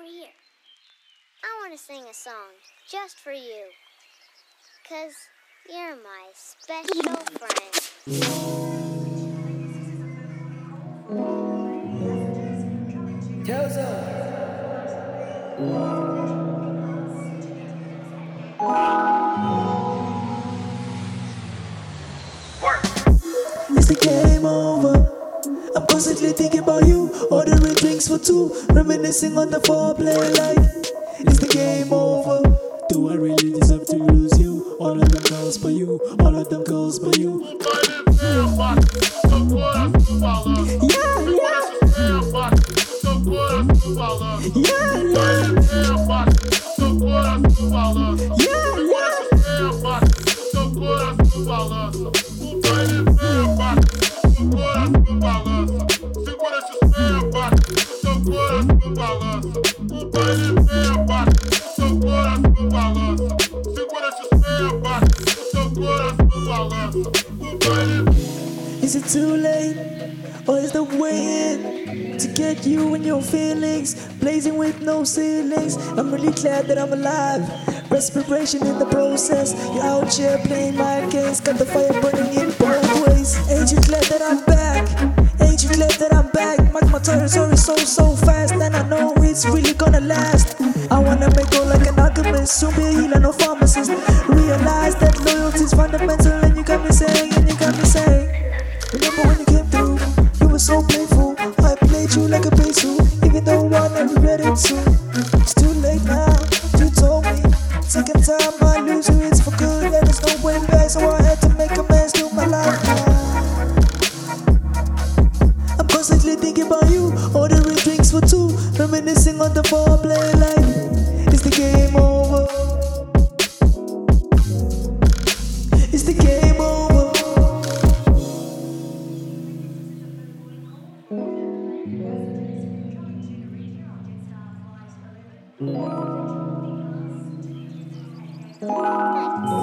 over here. I want to sing a song just for you. Cause you're my special friend. It's the game over. I'm constantly thinking about you, ordering drinks for two, reminiscing on the foreplay like it's the game over. Do I really deserve to lose you? All of them girls but you, all of them girls but you. Yeah, yeah, yeah, yeah, Is it too late? Or is the way in to get you and your feelings blazing with no ceilings? I'm really glad that I'm alive. Respiration in the process. You're out here playing my games, got the fire burning in both ways. Ain't you glad that I'm back? Ain't you glad that I'm back? Mark my territory so so last. I wanna make go like an alchemist, soon be a healer, no pharmacist. Realize that loyalty's fundamental, and you got me saying, and you got me saying. Remember when you came through? You were so playful. I played you like a basu, even though I never read it to. It's too late now. You told me. Second time I lose you, it's for good, and there's no way back. So I had to make amends to my life. I'm constantly thinking about you, ordering drinks for two, reminiscing on the foreplay Thank you.